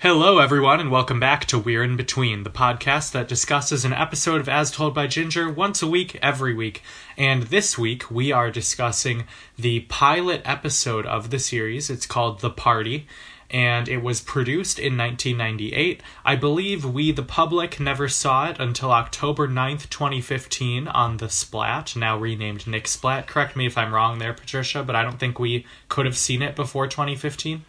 Hello, everyone, and welcome back to We're in Between, the podcast that discusses an episode of As Told by Ginger once a week, every week. And this week, we are discussing the pilot episode of the series. It's called The Party, and it was produced in 1998. I believe we, the public, never saw it until October 9th, 2015, on The Splat, now renamed Nick Splat. Correct me if I'm wrong there, Patricia, but I don't think we could have seen it before 2015.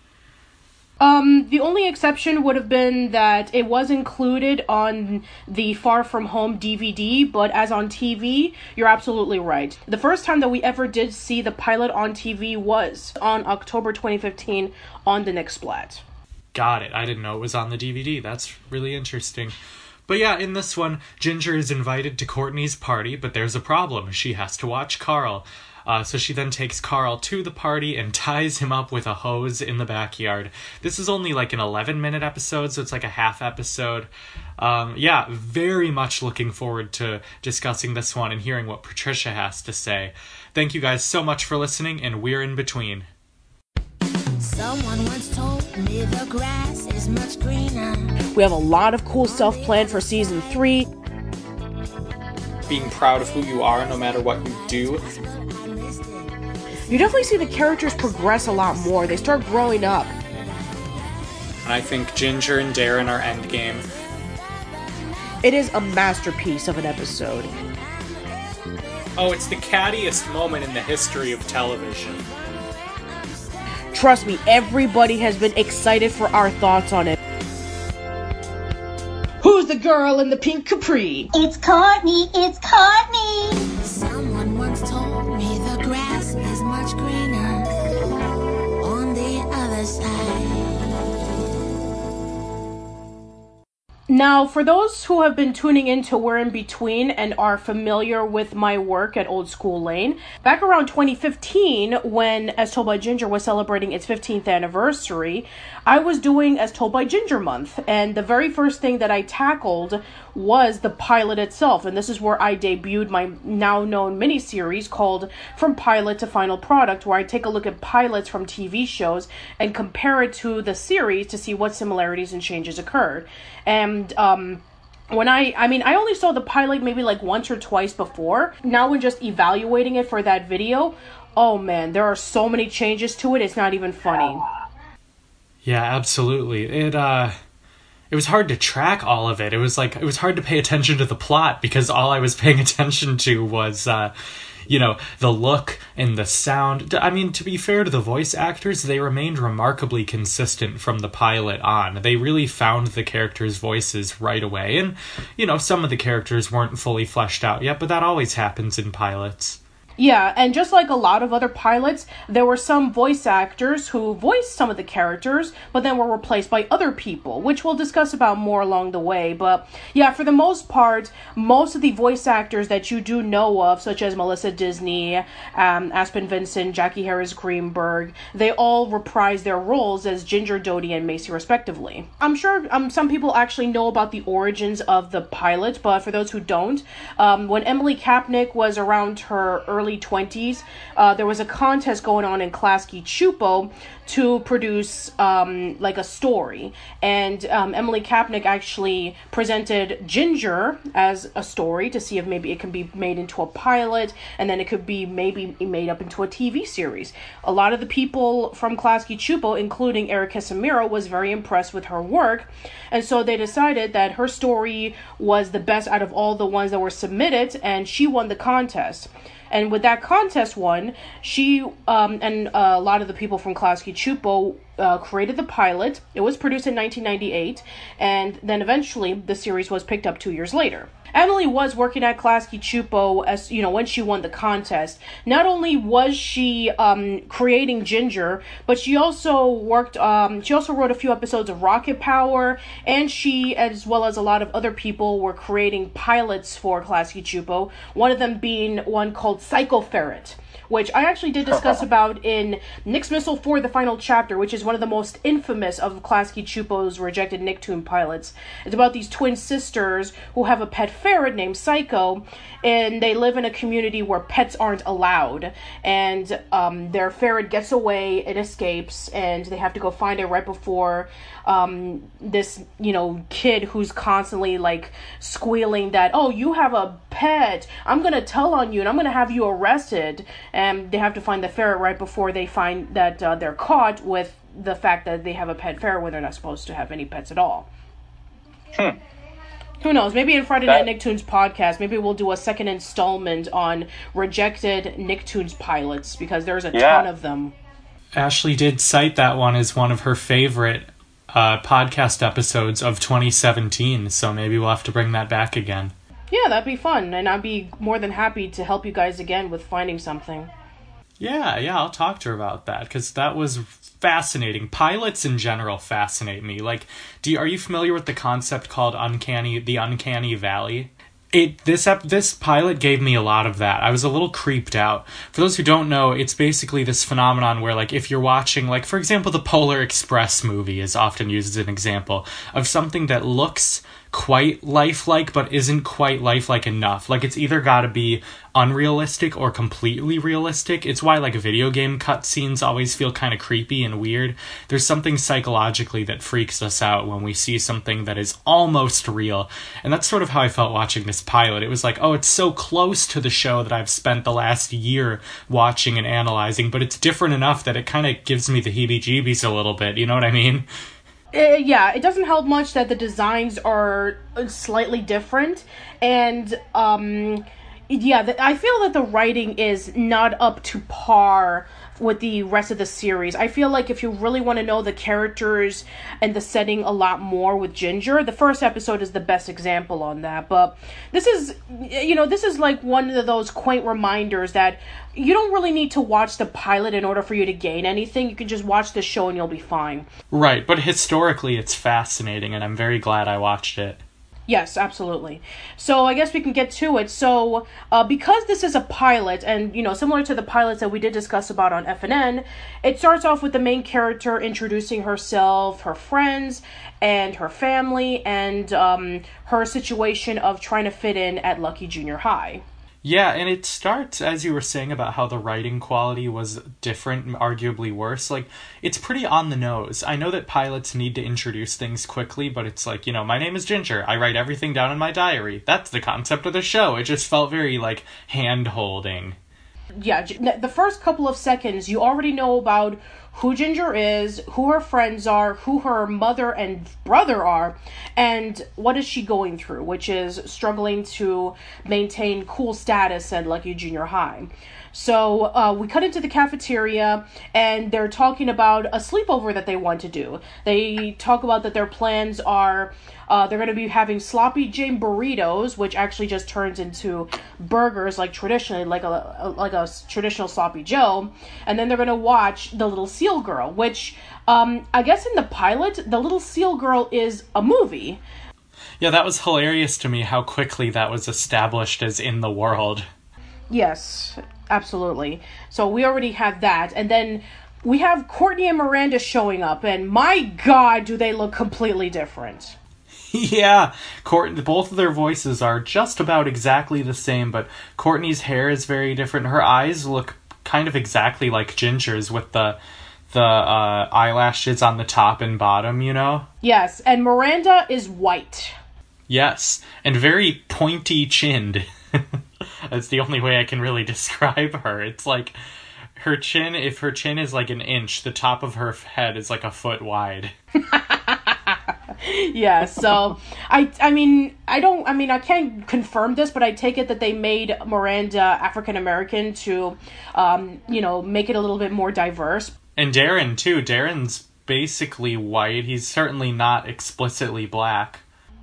Um, the only exception would have been that it was included on the Far From Home DVD, but as on TV, you're absolutely right. The first time that we ever did see the pilot on TV was on October 2015 on the Nick Splat. Got it. I didn't know it was on the DVD. That's really interesting. But yeah, in this one, Ginger is invited to Courtney's party, but there's a problem. She has to watch Carl. Uh, so she then takes Carl to the party and ties him up with a hose in the backyard. This is only like an 11 minute episode, so it's like a half episode. Um, yeah, very much looking forward to discussing this one and hearing what Patricia has to say. Thank you guys so much for listening, and we're in between. Someone once told me the grass is much greener. We have a lot of cool stuff planned for season three. Being proud of who you are no matter what you do. You definitely see the characters progress a lot more. They start growing up. And I think Ginger and Darren are endgame. It is a masterpiece of an episode. Oh, it's the cattiest moment in the history of television. Trust me, everybody has been excited for our thoughts on it. Who's the girl in the pink capri? It's Courtney, it's Courtney. Now, for those who have been tuning in to We're in Between and are familiar with my work at Old School Lane, back around 2015, when As Told by Ginger was celebrating its 15th anniversary, I was doing As Told by Ginger month, and the very first thing that I tackled was the pilot itself, and this is where I debuted my now known miniseries called From Pilot to Final Product, where I take a look at pilots from TV shows and compare it to the series to see what similarities and changes occurred. And um, when I, I mean, I only saw the pilot maybe like once or twice before. Now, when just evaluating it for that video, oh man, there are so many changes to it. It's not even funny. Yeah, absolutely. It uh it was hard to track all of it. It was like it was hard to pay attention to the plot because all I was paying attention to was uh you know, the look and the sound. I mean, to be fair to the voice actors, they remained remarkably consistent from the pilot on. They really found the characters' voices right away. And, you know, some of the characters weren't fully fleshed out yet, but that always happens in pilots. Yeah, and just like a lot of other pilots, there were some voice actors who voiced some of the characters, but then were replaced by other people, which we'll discuss about more along the way. But yeah, for the most part, most of the voice actors that you do know of, such as Melissa Disney, um, Aspen Vincent, Jackie Harris Greenberg, they all reprise their roles as Ginger, Dodie, and Macy, respectively. I'm sure um, some people actually know about the origins of the pilot, but for those who don't, um, when Emily Kapnek was around her early 20s, uh, there was a contest going on in Klasky Csupo to produce um, like a story. And um, Emily Kapnek actually presented Ginger as a story to see if maybe it can be made into a pilot and then it could be maybe made up into a TV series. A lot of the people from Klasky Csupo, including Eryk Casemiro, was very impressed with her work. And so they decided that her story was the best out of all the ones that were submitted and she won the contest. And with that contest won, she um, and uh, a lot of the people from Klasky Csupo uh, created the pilot. It was produced in 1998, and then eventually the series was picked up two years later. Emily was working at Klasky Csupo as you know when she won the contest. Not only was she um, creating Ginger, but she also worked. Um, she also wrote a few episodes of Rocket Power, and she, as well as a lot of other people, were creating pilots for Klasky Csupo. One of them being one called Psycho Ferret. Which I actually did discuss about in Nick's Missile for the final chapter, which is one of the most infamous of Klasky Csupo's rejected Nicktoon pilots. It's about these twin sisters who have a pet ferret named Psycho, and they live in a community where pets aren't allowed. And um, their ferret gets away, it escapes, and they have to go find it right before um, this, you know, kid who's constantly like squealing that, oh, you have a pet, I'm gonna tell on you, and I'm gonna have you arrested. And they have to find the ferret right before they find that uh, they're caught with the fact that they have a pet ferret when they're not supposed to have any pets at all. Who knows? Maybe in Friday That- Night Nicktoons podcast, maybe we'll do a second installment on rejected Nicktoons pilots because there's a Yeah. ton of them. Ashley did cite that one as one of her favorite uh, podcast episodes of 2017, so maybe we'll have to bring that back again. Yeah, that'd be fun, and I'd be more than happy to help you guys again with finding something. Yeah, yeah, I'll talk to her about that because that was fascinating. Pilots in general fascinate me. Like, do you, are you familiar with the concept called uncanny, the uncanny valley? It this ep, this pilot gave me a lot of that. I was a little creeped out. For those who don't know, it's basically this phenomenon where, like, if you're watching, like, for example, the Polar Express movie is often used as an example of something that looks quite lifelike but isn't quite lifelike enough. Like it's either got to be unrealistic or completely realistic. It's why like video game cutscenes always feel kind of creepy and weird. There's something psychologically that freaks us out when we see something that is almost real. And that's sort of how I felt watching this pilot. It was like, "Oh, it's so close to the show that I've spent the last year watching and analyzing, but it's different enough that it kind of gives me the heebie-jeebies a little bit." You know what I mean? Uh, yeah, it doesn't help much that the designs are uh, slightly different, and um, yeah, the, I feel that the writing is not up to par with the rest of the series. I feel like if you really want to know the characters and the setting a lot more with Ginger, the first episode is the best example on that. But this is, you know, this is like one of those quaint reminders that you don't really need to watch the pilot in order for you to gain anything. You can just watch the show and you'll be fine. Right, but historically it's fascinating and I'm very glad I watched it. Yes, absolutely. So I guess we can get to it. So uh, because this is a pilot, and you know, similar to the pilots that we did discuss about on FNN, it starts off with the main character introducing herself, her friends, and her family, and um, her situation of trying to fit in at Lucky Junior High. Yeah, and it starts as you were saying about how the writing quality was different, arguably worse. Like it's pretty on the nose. I know that pilots need to introduce things quickly, but it's like, you know, my name is Ginger. I write everything down in my diary. That's the concept of the show. It just felt very like hand-holding. yeah, the first couple of seconds, you already know about who Ginger is, who her friends are, who her mother and brother are, and what is she going through, which is struggling to maintain cool status at Lucky Junior High. So uh, we cut into the cafeteria, and they're talking about a sleepover that they want to do. They talk about that their plans are uh, they're going to be having sloppy Jane burritos, which actually just turns into burgers, like traditionally, like a, a like a traditional sloppy Joe. And then they're going to watch the Little Seal Girl, which um, I guess in the pilot, the Little Seal Girl is a movie. Yeah, that was hilarious to me how quickly that was established as in the world. Yes, absolutely. So we already have that, and then we have Courtney and Miranda showing up, and my God, do they look completely different. yeah, Courtney, both of their voices are just about exactly the same, but Courtney's hair is very different. Her eyes look kind of exactly like Ginger's with the the uh, eyelashes on the top and bottom, you know? Yes, and Miranda is white. Yes, and very pointy chinned. That's the only way I can really describe her. It's like her chin, if her chin is like an inch, the top of her head is like a foot wide. yeah so i i mean i don't i mean i can't confirm this but i take it that they made miranda african american to um you know make it a little bit more diverse And Darren, too. Darren's basically white. He's certainly not explicitly black.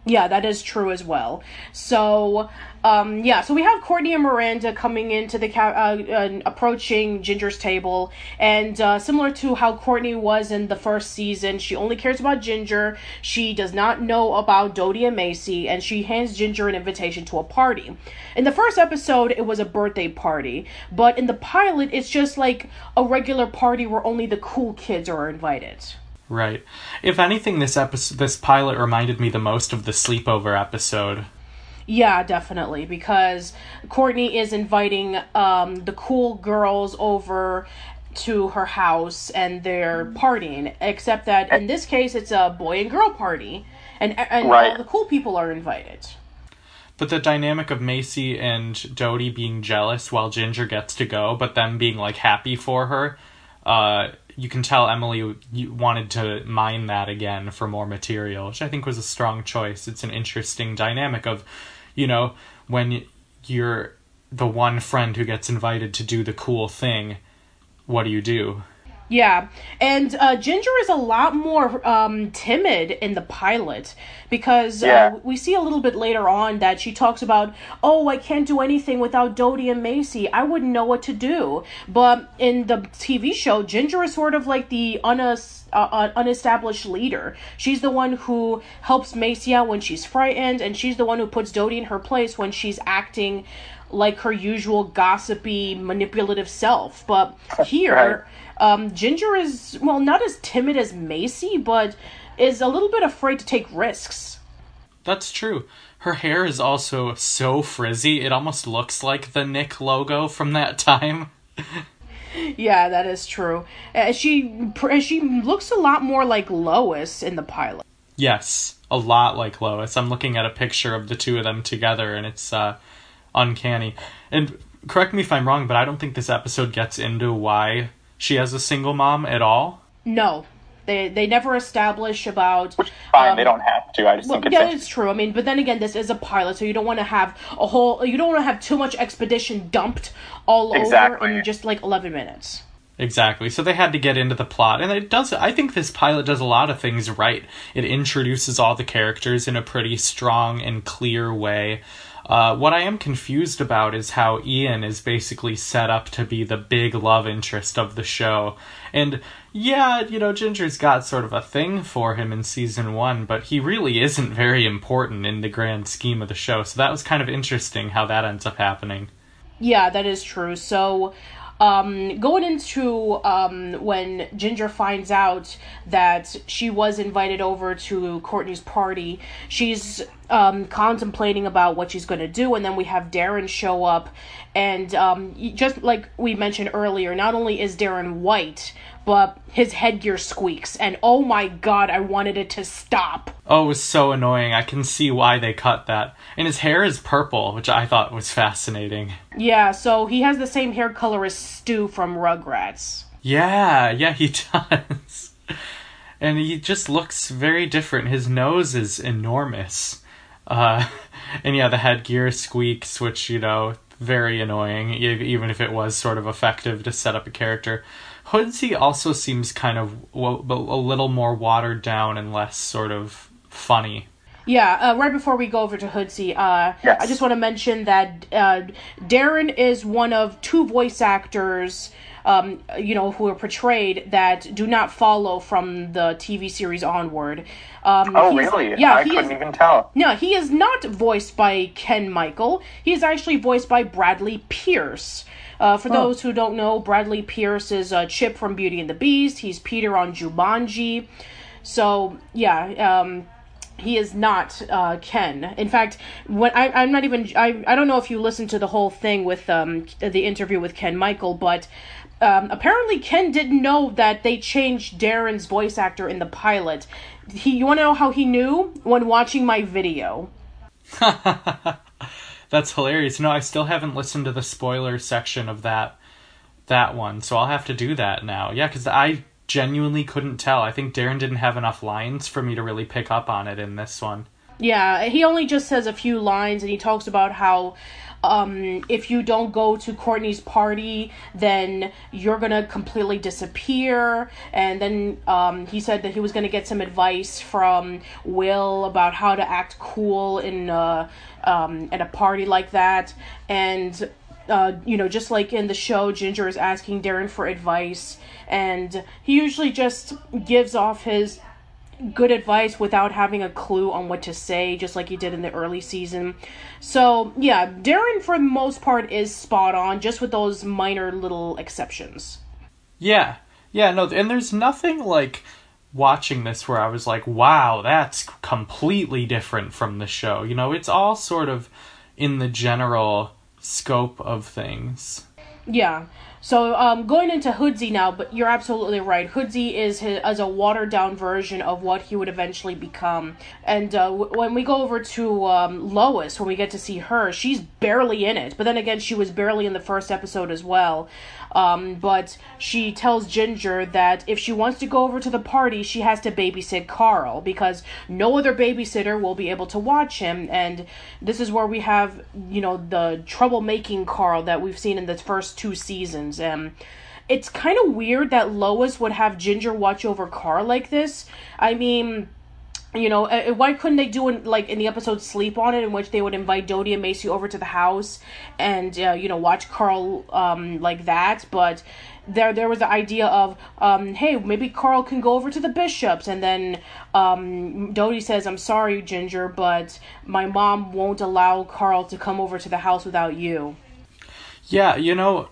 Yeah, that is true as well. So, um, yeah, so we have Courtney and Miranda coming into the ca- uh, uh, approaching Ginger's table, and uh, similar to how Courtney was in the first season, she only cares about Ginger. She does not know about Dodie and Macy, and she hands Ginger an invitation to a party. In the first episode, it was a birthday party, but in the pilot, it's just like a regular party where only the cool kids are invited. Right. If anything, this episode, this pilot reminded me the most of the sleepover episode. Yeah, definitely, because Courtney is inviting um, the cool girls over to her house and they're partying, except that in this case it's a boy and girl party, and, and Right. all the cool people are invited. But the dynamic of Macy and Dodie being jealous while Ginger gets to go, but them being like happy for her, uh, you can tell Emily wanted to mine that again for more material, which I think was a strong choice. It's an interesting dynamic of, you know, when you're the one friend who gets invited to do the cool thing, what do you do? Yeah, and uh, Ginger is a lot more um, timid in the pilot because Yeah. uh, we see a little bit later on that she talks about, oh, I can't do anything without Dodie and Macy. I wouldn't know what to do. But in the TV show, Ginger is sort of like the unas- uh, uh, unestablished leader. She's the one who helps Macy out when she's frightened, and she's the one who puts Dodie in her place when she's acting like her usual gossipy, manipulative self. But here, Right. Um, Ginger is, well, not as timid as Macy, but is a little bit afraid to take risks. That's true. Her hair is also so frizzy, it almost looks like the Nick logo from that time. Yeah, that is true. Uh, she pr- she looks a lot more like Lois in the pilot. Yes, a lot like Lois. I'm looking at a picture of the two of them together and it's uh, uncanny. And correct me if I'm wrong, but I don't think this episode gets into why she has a single mom at all. No, they they never establish about. Fine, um, they don't have to. I just Well, think yeah, it's it's true. I mean, but then again, this is a pilot, so you don't want to have a whole. You don't want to have too much expedition dumped all Exactly. over in just like eleven minutes. Exactly. So they had to get into the plot. And it does I think this pilot does a lot of things right. It introduces all the characters in a pretty strong and clear way. Uh, what I am confused about is how Ian is basically set up to be the big love interest of the show. And yeah, you know, Ginger's got sort of a thing for him in season one, but he really isn't very important in the grand scheme of the show. So that was kind of interesting how that ends up happening. Yeah, that is true. So, um, going into um, when Ginger finds out that she was invited over to Courtney's party, she's um, contemplating about what she's going to do, and then we have Darren show up, and um, just like we mentioned earlier, not only is Darren white, but his headgear squeaks, and oh my god, I wanted it to stop. Oh, it was so annoying. I can see why they cut that. And his hair is purple, which I thought was fascinating. Yeah, so he has the same hair color as Stu from Rugrats. Yeah, yeah, he does. And he just looks very different. His nose is enormous. Uh, and yeah, the headgear squeaks, which, you know, very annoying, even if it was sort of effective to set up a character. Hoodsy also seems kind of w- a little more watered down and less sort of funny. Yeah, uh, right before we go over to Hoodsy, uh, Yes. I just want to mention that uh, Darren is one of two voice actors, um, you know, who are portrayed that do not follow from the TV series onward. Um, Oh, really? Yeah, I couldn't is, even tell. no, he is not voiced by Ken Michael. He is actually voiced by Bradley Pierce. Uh, for those who don't know, Bradley Pierce is uh, Chip from Beauty and the Beast. He's Peter on Jumanji. So yeah, um, he is not uh, Ken. In fact, when I, I'm not even I, I don't know if you listened to the whole thing with um, the interview with Ken Michael, but um, apparently Ken didn't know that they changed Darren's voice actor in the pilot. He, you want to know how he knew when watching my video? That's hilarious. No, I still haven't listened to the spoiler section of that that one, so I'll have to do that now. Yeah, because I genuinely couldn't tell. I think Darren didn't have enough lines for me to really pick up on it in this one. Yeah, he only just says a few lines and he talks about how um, if you don't go to Courtney's party, then you're gonna completely disappear. And then um, he said that he was gonna get some advice from Will about how to act cool in uh, um, at a party like that. And uh, you know, just like in the show, Ginger is asking Darren for advice, and he usually just gives off his good advice without having a clue on what to say, just like he did in the early season. So, yeah, Darren, for the most part, is spot on, just with those minor little exceptions. Yeah. Yeah, no, and there's nothing like watching this where I was like, wow, that's completely different from the show. You know, it's all sort of in the general scope of things. Yeah. So um, going into Hoodsy now, but you're absolutely right. Hoodsy is his, as a watered down version of what he would eventually become. And uh, w- when we go over to um, Lois, when we get to see her, she's barely in it. But then again, she was barely in the first episode as well. Um, but she tells Ginger that if she wants to go over to the party, she has to babysit Carl because no other babysitter will be able to watch him. And this is where we have, you know, the troublemaking Carl that we've seen in the first two seasons. And it's kind of weird that Lois would have Ginger watch over Carl like this. I mean you know, uh, why couldn't they do it like in the episode "Sleep on It," in which they would invite Dodie and Macy over to the house and uh, you know watch Carl um, like that? But there, there was the idea of, um, hey, maybe Carl can go over to the bishops, and then um, Dodie says, "I'm sorry, Ginger, but my mom won't allow Carl to come over to the house without you." Yeah, you know,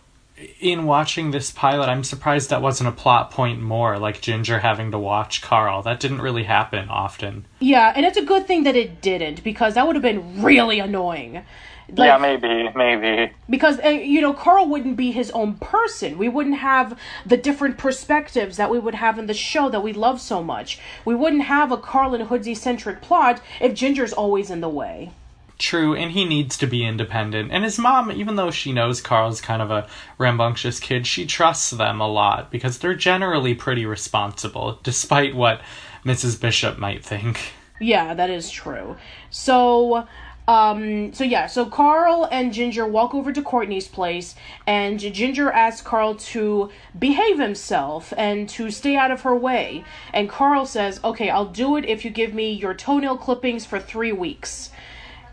in watching this pilot, I'm surprised that wasn't a plot point more, like Ginger having to watch Carl. That didn't really happen often. Yeah, and it's a good thing that it didn't because that would have been really annoying. Like, yeah, maybe, maybe. because uh, you know Carl wouldn't be his own person. We wouldn't have the different perspectives that we would have in the show that we love so much. We wouldn't have a Carl and Hoodsy centric plot if Ginger's always in the way. True, and he needs to be independent. And his mom, even though she knows Carl's kind of a rambunctious kid, she trusts them a lot because they're generally pretty responsible, despite what Mrs. Bishop might think. Yeah, that is true. So, um, so yeah, so Carl and Ginger walk over to Courtney's place, and Ginger asks Carl to behave himself and to stay out of her way. And Carl says, "Okay, I'll do it if you give me your toenail clippings for three weeks."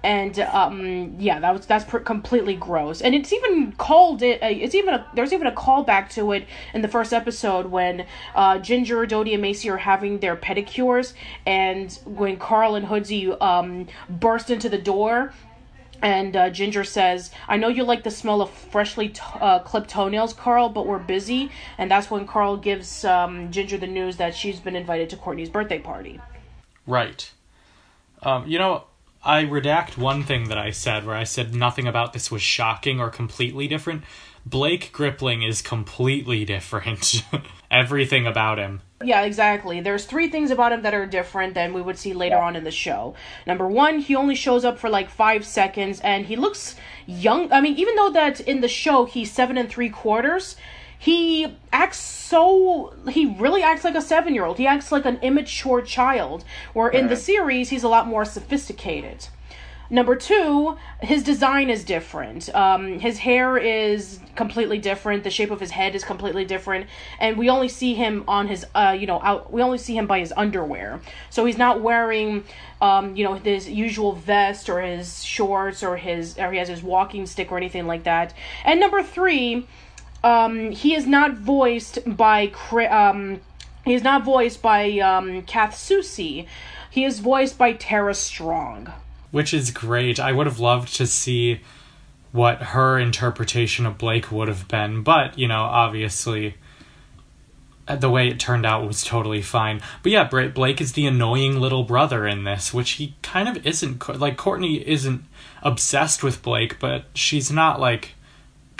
And um, yeah, that was that's completely gross. And it's even called it. Uh, it's even a, there's even a callback to it in the first episode when uh, Ginger, Dodie, and Macy are having their pedicures, and when Carl and Hoodsy um, burst into the door. And uh, Ginger says, I know you like the smell of freshly t- uh, clipped toenails, Carl, but we're busy. And that's when Carl gives um, Ginger the news that she's been invited to Courtney's birthday party. Right. Um, you know, I redact one thing that I said where I said nothing about this was shocking or completely different. Blake Gripling is completely different. Everything about him. Yeah, exactly. There's three things about him that are different than we would see later on in the show. Number one, he only shows up for like five seconds and he looks young. I mean, even though that in the show he's seven and three quarters, he acts so. He really acts like a seven year old. He acts like an immature child. Where in the series, he's a lot more sophisticated. Number two, his design is different. Um, his hair is completely different. The shape of his head is completely different, and we only see him on his, uh, you know, out. We only see him by his underwear. So he's not wearing, um, you know, his usual vest or his shorts or his, or he has his walking stick or anything like that. And number three, um, he is not voiced by, um, he is not voiced by um, Kath Soucie. He is voiced by Tara Strong. Which is great. I would have loved to see what her interpretation of Blake would have been, but, you know, obviously uh, the way it turned out was totally fine. But yeah, Blake is the annoying little brother in this, which he kind of isn't. Like, Courtney isn't obsessed with Blake, but she's not, like,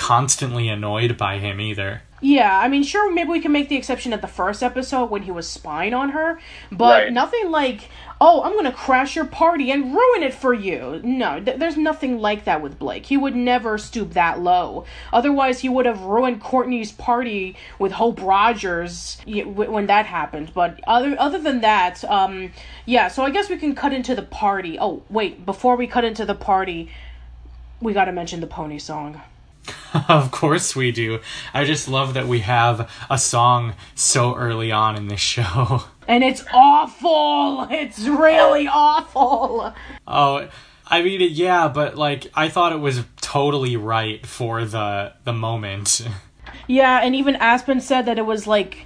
constantly annoyed by him either. Yeah, I mean, sure, maybe we can make the exception at the first episode when he was spying on her, but Right. nothing like, oh, I'm gonna crash your party and ruin it for you. No, th- there's nothing like that with Blake. He would never stoop that low. Otherwise, he would have ruined Courtney's party with Hope Rogers when that happened. But other other than that, um, yeah. So I guess we can cut into the party. Oh, wait, before we cut into the party, we gotta mention the pony song. of course we do. I just love that we have a song so early on in this show. And it's awful. It's really awful. Oh, I mean, yeah, but like I thought it was totally right for the the moment. Yeah, and even Aspen said that it was like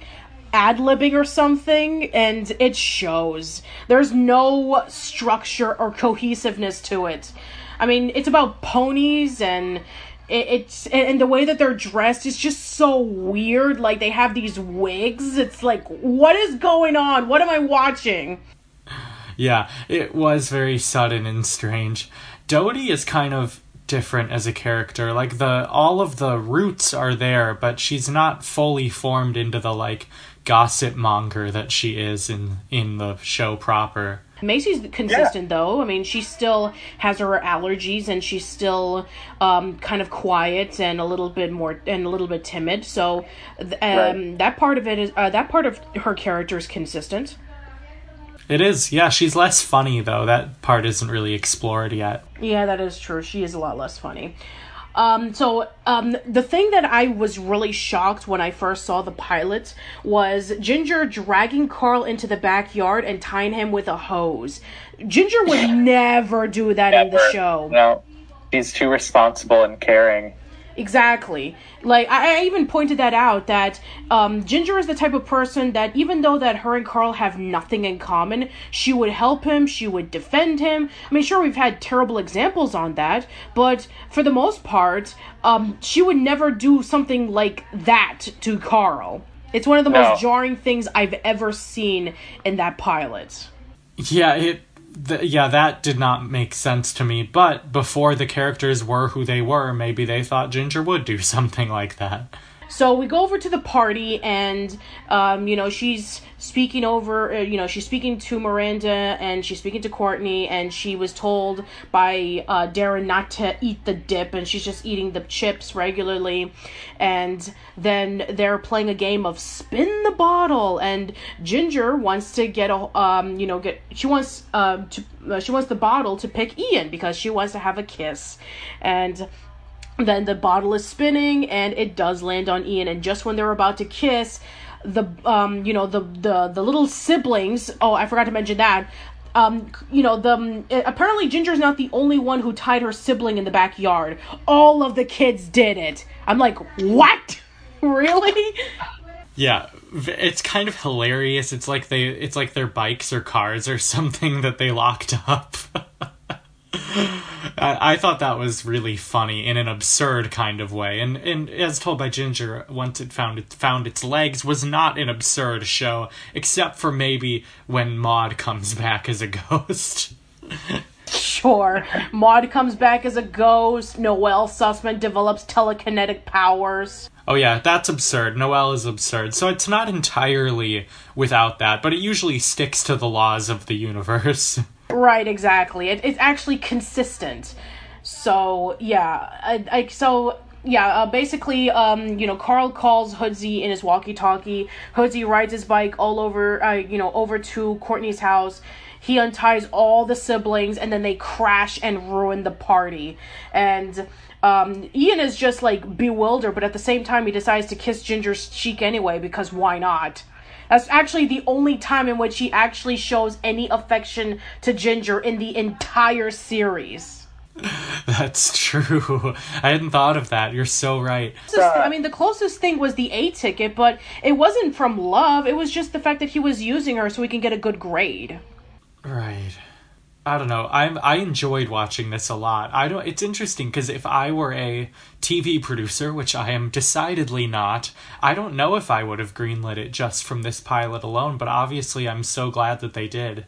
ad libbing or something, and it shows. There's no structure or cohesiveness to it. I mean, it's about ponies and it, it's and the way that they're dressed is just so weird. Like they have these wigs. It's like, what is going on? What am I watching? Yeah, it was very sudden and strange. Dodie is kind of different as a character. Like the all of the roots are there, but she's not fully formed into the like gossip monger that she is in in the show proper. Macy's consistent though. I mean, she still has her allergies and she's still um, kind of quiet and a little bit more and a little bit timid. So th- um, Right. that part of it is uh, that part of her character is consistent. It is, yeah, she's less funny though. That part isn't really explored yet. Yeah, that is true. She is a lot less funny. Um, so um, the thing that I was really shocked when I first saw the pilot was Ginger dragging Carl into the backyard and tying him with a hose. Ginger would never do that in the show. No, he's too responsible and caring. Exactly. Like I, I even pointed that out that um, Ginger is the type of person that even though that her and Carl have nothing in common, she would help him, she would defend him. I mean, sure we've had terrible examples on that, but for the most part, um, she would never do something like that to Carl. It's one of the No. most jarring things I've ever seen in that pilot. Yeah, it. Yeah, that did not make sense to me. But before the characters were who they were, maybe they thought Ginger would do something like that. So we go over to the party, and um, you know she's speaking over. Uh, you know she's speaking to Miranda, and she's speaking to Courtney, and she was told by uh, Darren not to eat the dip, and she's just eating the chips regularly. And then they're playing a game of spin the bottle, and Ginger wants to get a um, you know get she wants um to uh, she wants the bottle to pick Ian because she wants to have a kiss, and then the bottle is spinning and it does land on Ian. And just when they're about to kiss the um you know the the the little siblings oh I forgot to mention that um you know the um, apparently Ginger's not the only one who tied her sibling in the backyard. All of the kids did it. I'm like what? Really? Yeah, it's kind of hilarious. It's like they, it's like their bikes or cars or something that they locked up. I, I thought that was really funny in an absurd kind of way, and and as told by Ginger, once it found it found its legs, was not an absurd show, except for maybe when Maud comes back as a ghost. sure Maud comes back as a ghost Noelle Sussman develops telekinetic powers Oh yeah, that's absurd. Noelle is absurd. So it's not entirely without that, but it usually sticks to the laws of the universe. Right, exactly. It, it's actually consistent. So yeah, I, I so yeah. Uh, basically, um, you know, Carl calls Hoodsy in his walkie-talkie. Hoodsy rides his bike all over, uh, you know, over to Courtney's house. He unties all the siblings, and then they crash and ruin the party. And um, Ian is just like bewildered, but at the same time, he decides to kiss Ginger's cheek anyway because why not? That's actually the only time in which he actually shows any affection to Ginger in the entire series. That's true. I hadn't thought of that. You're so right. I mean, the closest thing was the A ticket, but it wasn't from love. It was just the fact that he was using her so he can get a good grade. Right. I don't know. I'm I enjoyed watching this a lot. I don't it's interesting cuz if I were a TV producer, which I am decidedly not, I don't know if I would have greenlit it just from this pilot alone, but obviously I'm so glad that they did.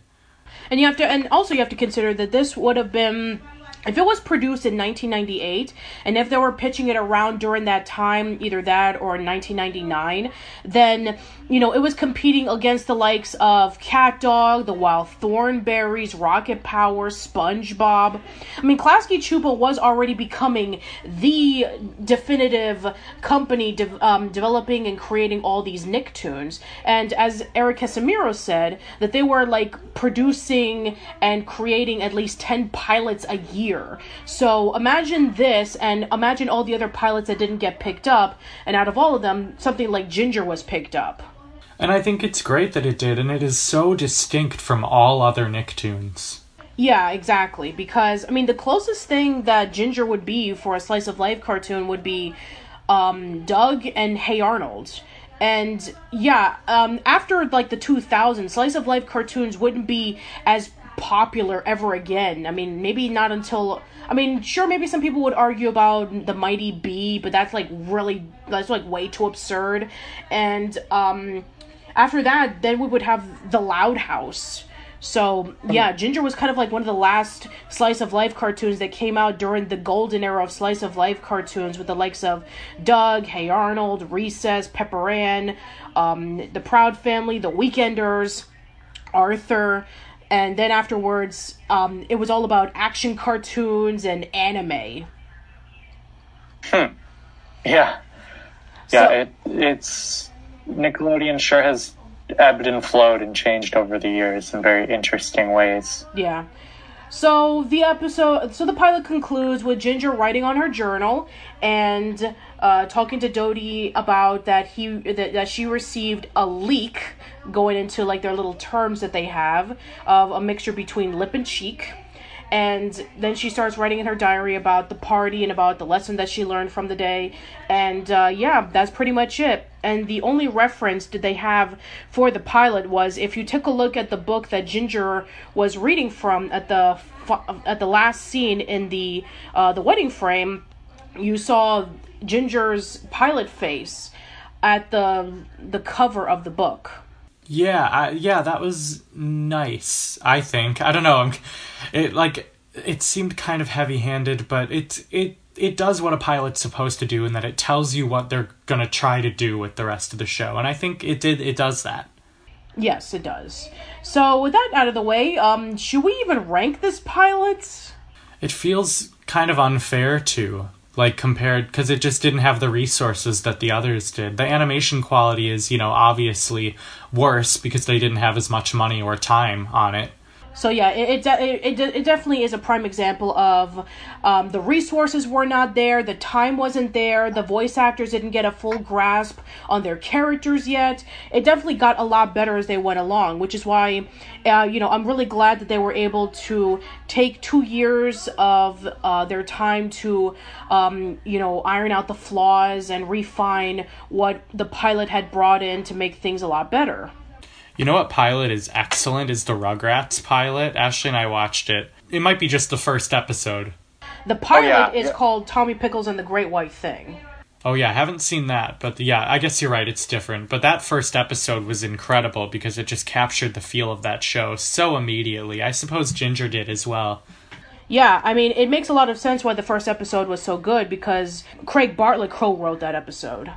And you have to, and also you have to consider that this would have been if it was produced in 1998 and if they were pitching it around during that time either that or 1999 then you know it was competing against the likes of CatDog the wild Thornberrys rocket power spongebob. I mean Klasky Csupo was already becoming the definitive company de- um, developing and creating all these nicktoons. And as Eryk Casemiro said that they were like producing and creating at least 10 pilots a year so imagine this and imagine all the other pilots that didn't get picked up, and out of all of them, something like Ginger was picked up. And I think it's great that it did, and it is so distinct from all other Nicktoons. Yeah, exactly. Because I mean, the closest thing that Ginger would be for a slice of life cartoon would be um, Doug and Hey Arnold. And yeah, um, after like the 2000s, slice of life cartoons wouldn't be as popular ever again. I mean, maybe not until I mean, sure maybe some people would argue about the Mighty B, but that's like really that's like way too absurd. And um after that, then we would have The Loud House. So, yeah, Ginger was kind of like one of the last slice of life cartoons that came out during the golden era of slice of life cartoons with the likes of Doug, Hey Arnold, Recess, Pepper Ann, um, The Proud Family, The Weekenders, Arthur, and then afterwards um, it was all about action cartoons and anime Hmm. Yeah. Yeah, So- it, it's Nickelodeon sure has ebbed and flowed and changed over the years in very interesting ways. yeah so the episode so the pilot concludes with ginger writing on her journal and uh, talking to Dodie about that he that, that she received a leak going into like their little terms that they have of a mixture between lip and cheek and then she starts writing in her diary about the party and about the lesson that she learned from the day. And uh, yeah that's pretty much it. And the only reference did they have for the pilot was if you took a look at the book that ginger was reading from at the at the last scene in the uh, the wedding frame you saw ginger's pilot face at the the cover of the book Yeah, I, yeah, that was nice. I think I don't know. I'm, it like it seemed kind of heavy-handed, but it it it does what a pilot's supposed to do, in that it tells you what they're gonna try to do with the rest of the show, and I think it did. It does that. Yes, it does. So with that out of the way, um, should we even rank this pilot? It feels kind of unfair to like compared because it just didn't have the resources that the others did. The animation quality is, you know, obviously worse because they didn't have as much money or time on it. So yeah, it it, it, it, it definitely is a prime example of um, the resources were not there, the time wasn't there, the voice actors didn't get a full grasp on their characters yet. It definitely got a lot better as they went along, which is why, uh, you know, I'm really glad that they were able to take two years of uh, their time to, um, you know, iron out the flaws and refine what the pilot had brought in to make things a lot better. You know what pilot is excellent is the Rugrats pilot. Ashley and I watched it. It might be just the first episode. The pilot yeah, is yeah. called Tommy Pickles and the Great White Thing. Oh yeah, I haven't seen that, but yeah, I guess you're right, it's different. But that first episode was incredible because it just captured the feel of that show so immediately. I suppose Ginger did as well. Yeah, I mean, it makes a lot of sense why the first episode was so good because Craig Bartlett co-wrote that episode.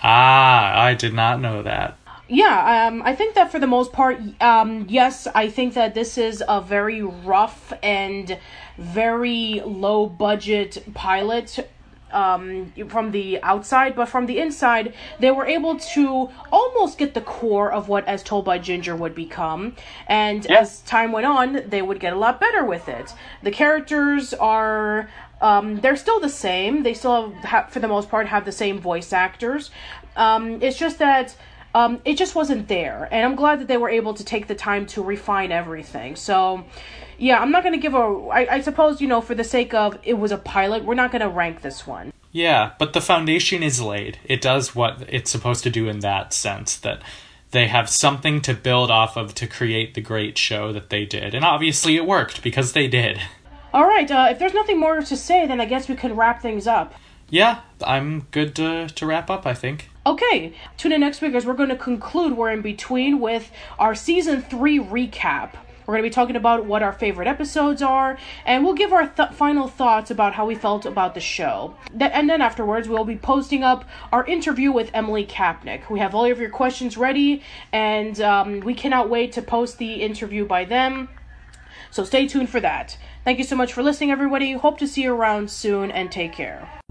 Ah, I did not know that. Yeah, um, I think that for the most part, um, yes, I think that this is a very rough and very low budget pilot um, from the outside, but from the inside, they were able to almost get the core of what As Told by Ginger would become. And Yeah. as time went on, they would get a lot better with it. The characters are. Um, they're still the same. They still, have, ha- for the most part, have the same voice actors. Um, it's just that um, it just wasn't there. And I'm glad that they were able to take the time to refine everything. So, yeah, I'm not going to give a. I, I suppose, you know, for the sake of it was a pilot, we're not going to rank this one. Yeah, but the foundation is laid. It does what it's supposed to do in that sense that they have something to build off of to create the great show that they did. And obviously it worked because they did. All right, uh, if there's nothing more to say, then I guess we can wrap things up. Yeah, I'm good to, to wrap up, I think. Okay, tune in next week as we're going to conclude We're in Between with our season three recap. We're going to be talking about what our favorite episodes are, and we'll give our th- final thoughts about how we felt about the show. Th- and then afterwards, we'll be posting up our interview with Emily Kapnek. We have all of your questions ready, and um, we cannot wait to post the interview by them. So stay tuned for that. Thank you so much for listening, everybody. Hope to see you around soon, and take care.